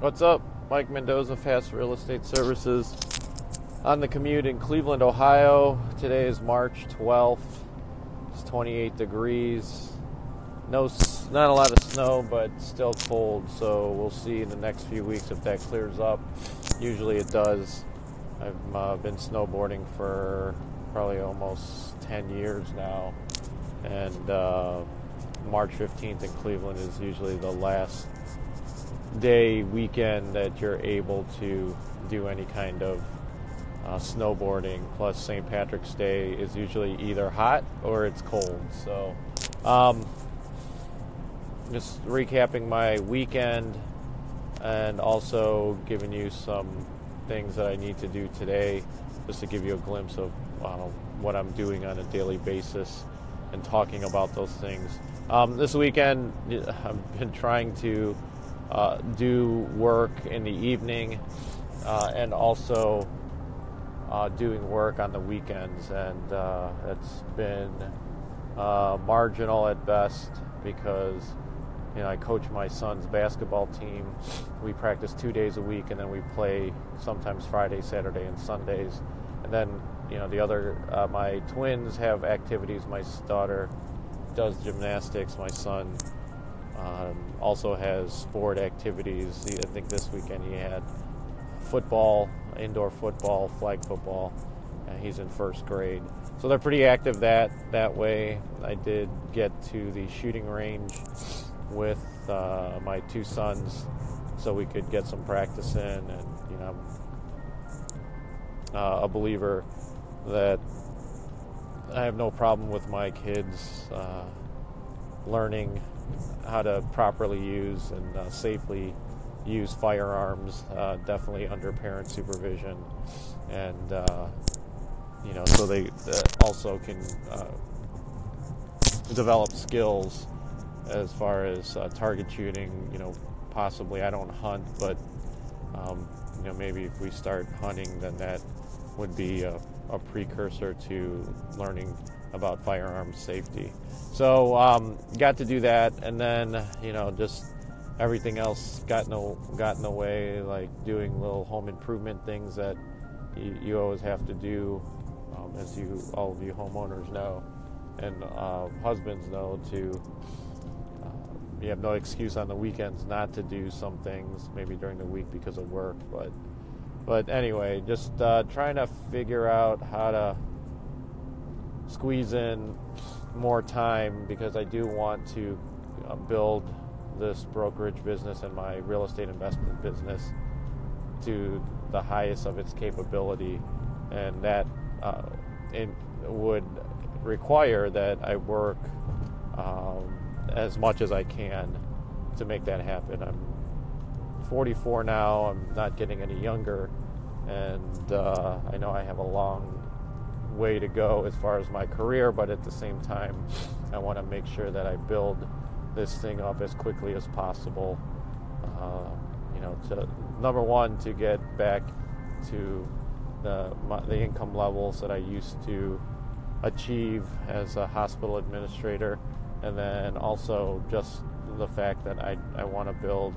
What's up? Mike Mendoza, Fast Real Estate Services. On the commute in Cleveland, Ohio. Today is March 12th. It's 28 degrees. No, not a lot of snow, but still cold. So we'll see in the next few weeks if that clears up. Usually it does. I've uh, been snowboarding for probably almost 10 years now, and uh, March 15th in Cleveland is usually the last day weekend that you're able to do any kind of uh, snowboarding. Plus, St. Patrick's Day is usually either hot or it's cold. So, um, just recapping my weekend and also giving you some things that I need to do today, just to give you a glimpse of uh, what I'm doing on a daily basis and talking about those things. Um, this weekend, I've been trying to uh, do work in the evening uh, and also uh, doing work on the weekends, and uh, it's been uh, marginal at best because you know I coach my son's basketball team. We practice two days a week, and then we play sometimes Friday, Saturday, and Sundays, and then you know the other uh, my twins have activities. My daughter does gymnastics. My son um, also has sport activities. I think this weekend he had football, indoor football, flag football. and he's in first grade, so they're pretty active that that way. I did get to the shooting range with uh, my two sons, so we could get some practice in, and you know, uh, a believer that I have no problem with my kids uh, learning how to properly use and uh, safely use firearms, uh, definitely under parent supervision, and uh, you know, so they uh, also can uh, develop skills as far as uh, target shooting. You know, possibly I don't hunt, but um, you know, maybe if we start hunting, then that would be a, a precursor to learning about firearms safety. So um, got to do that, and then you know just everything else got no got in the way, like doing little home improvement things that you, you always have to do, um, as you all of you homeowners know, and uh, husbands know to. Uh, you have no excuse on the weekends not to do some things, maybe during the week because of work, but but anyway, just uh, trying to figure out how to squeeze in more time because I do want to uh, build this brokerage business and my real estate investment business to the highest of its capability, and that uh, it would require that I work um, as much as I can to make that happen. I'm 44 now. I'm not getting any younger, and uh, I know I have a long way to go as far as my career, but at the same time, I want to make sure that I build this thing up as quickly as possible. Uh, you know, to number one, to get back to the my, the income levels that I used to achieve as a hospital administrator, and then also just the fact that I I want to build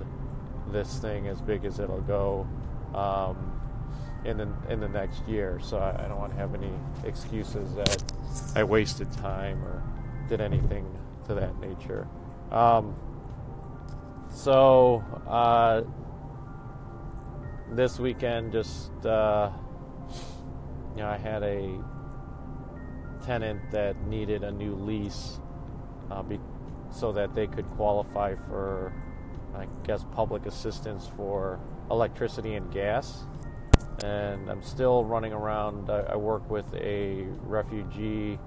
this thing as big as it'll go. Um, in the in the next year. So I, I don't want to have any excuses that I wasted time or did anything to that nature. Um, so uh, this weekend, just uh, you know, I had a tenant that needed a new lease uh, be- so that they could qualify for, I guess, public assistance for electricity and gas and I'm still running around. I, I, work with a refugee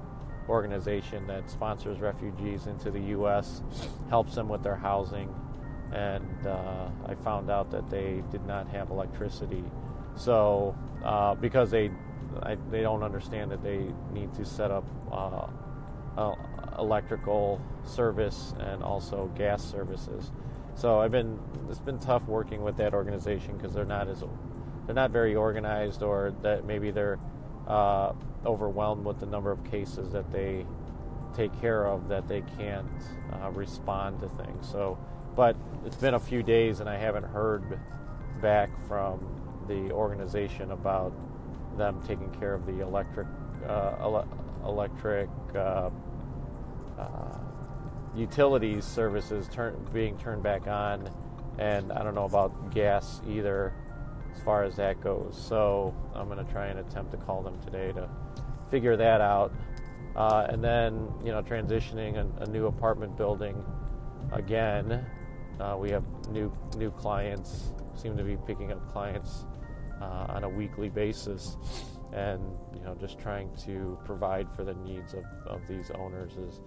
organization that sponsors refugees into the U.S., helps them with their housing, and uh, I found out that they did not have electricity. So, uh, because they I, they don't understand that they need to set up uh, electrical service and also gas services. So I've been it's been tough working with that organization because they're not as they're not very organized or that maybe they're uh, overwhelmed with the number of cases that they take care of that they can't uh, respond to things. So, but it's been a few days and I haven't heard back from the organization about them taking care of the electric uh, ele- electric uh, uh, utilities services turn, being turned back on, and I don't know about gas either as far as that goes. So I'm going to try and attempt to call them today to figure that out. Uh, and then, you know, transitioning a, a new apartment building again. Uh, we have new new clients. Seem to be picking up clients uh, on a weekly basis, and you know, just trying to provide for the needs of, of these owners is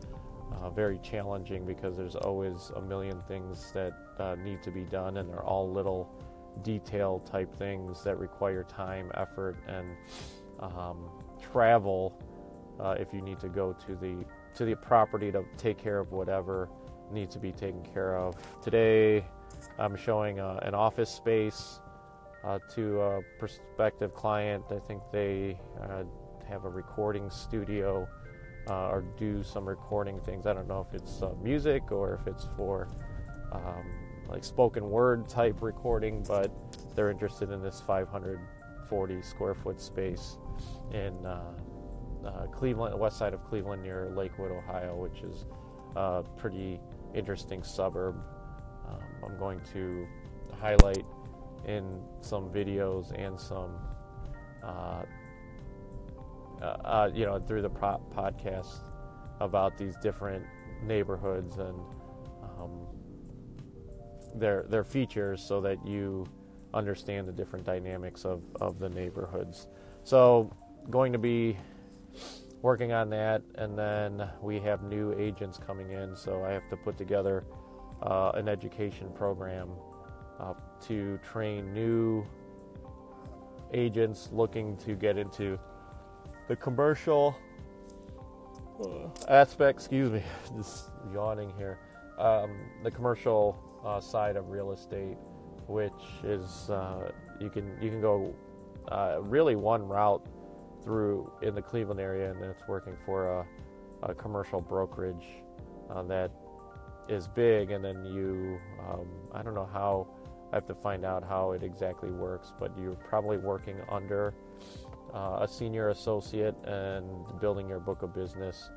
uh, very challenging because there's always a million things that uh, need to be done, and they're all little detail type things that require time, effort, and um, travel. Uh, if you need to go to the to the property to take care of whatever needs to be taken care of. Today, I'm showing uh, an office space uh, to a prospective client. I think they uh, have a recording studio uh, or do some recording things. I don't know if it's uh, music or if it's for um, like spoken word type recording, but they're interested in this 540 square foot space in uh, uh, Cleveland, west side of Cleveland, near Lakewood, Ohio, which is a pretty interesting suburb. Um, I'm going to highlight in some videos and some, uh, uh, uh you know, through the pro- podcast about these different neighborhoods and their their features, so that you understand the different dynamics of, of the neighborhoods. So, going to be working on that, and then we have new agents coming in, so I have to put together uh, an education program uh, to train new agents looking to get into the commercial aspect. Excuse me, just yawning here. Um, the commercial uh, side of real estate, which is uh, you can you can go uh, really one route through in the Cleveland area, and it's working for a, a commercial brokerage uh, that is big. And then you, um, I don't know how, I have to find out how it exactly works, but you're probably working under uh, a senior associate and building your book of business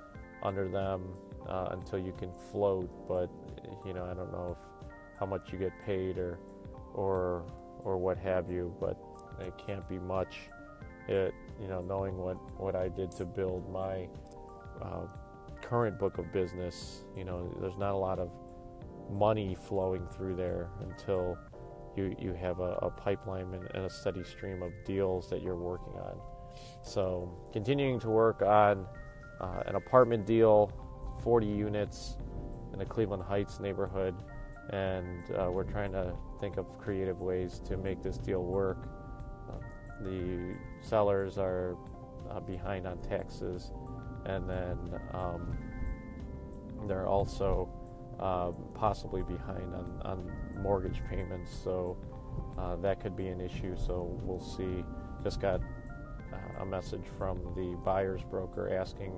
under them uh, until you can float. But you know, I don't know if how much you get paid or or or what have you, but it can't be much. It you know, knowing what, what I did to build my uh, current book of business, you know, there's not a lot of money flowing through there until you, you have a, a pipeline and, and, a steady stream of deals that you're working on. So, continuing to work on uh, an apartment deal, 40 units in the Cleveland Heights neighborhood, and uh, we're trying to think of creative ways to make this deal work the sellers are uh, behind on taxes, and then um, they're also uh, possibly behind on, on mortgage payments. So uh, that could be an issue. So we'll see. Just got uh, a message from the buyer's broker asking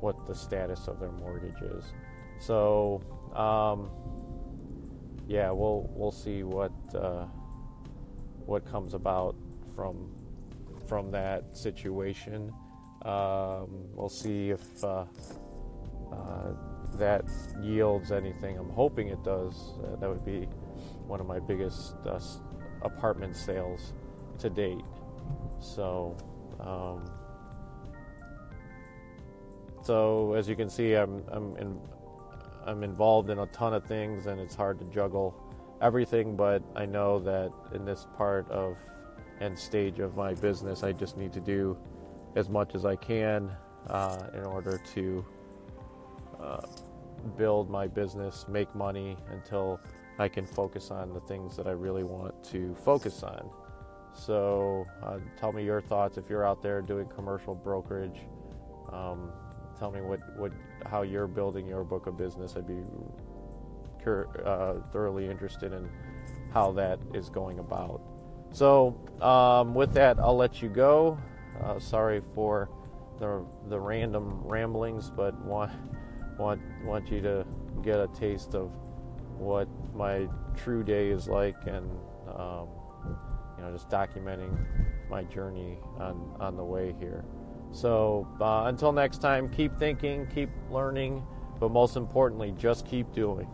what the status of their mortgage is. So um, yeah, we'll we'll see what uh, what comes about from from that situation. Um, we'll see if uh, uh, that yields anything. I'm hoping it does. Uh, that would be one of my biggest uh, apartment sales to date. So, um, so as you can see, I'm I'm in, I'm involved in a ton of things, and it's hard to juggle everything. But I know that in this part of and stage of my business. I just need to do as much as I can uh, in order to uh, build my business, make money until I can focus on the things that I really want to focus on. So, uh, tell me your thoughts if you're out there doing commercial brokerage. Um, tell me what, what how you're building your book of business. I'd be uh, thoroughly interested in how that is going about. So, um, with that, I'll let you go. Uh, sorry for the the random ramblings, but want want want you to get a taste of what my true day is like, and um, you know, just documenting my journey on, on the way here. So uh, until next time, keep thinking, keep learning, but most importantly, just keep doing.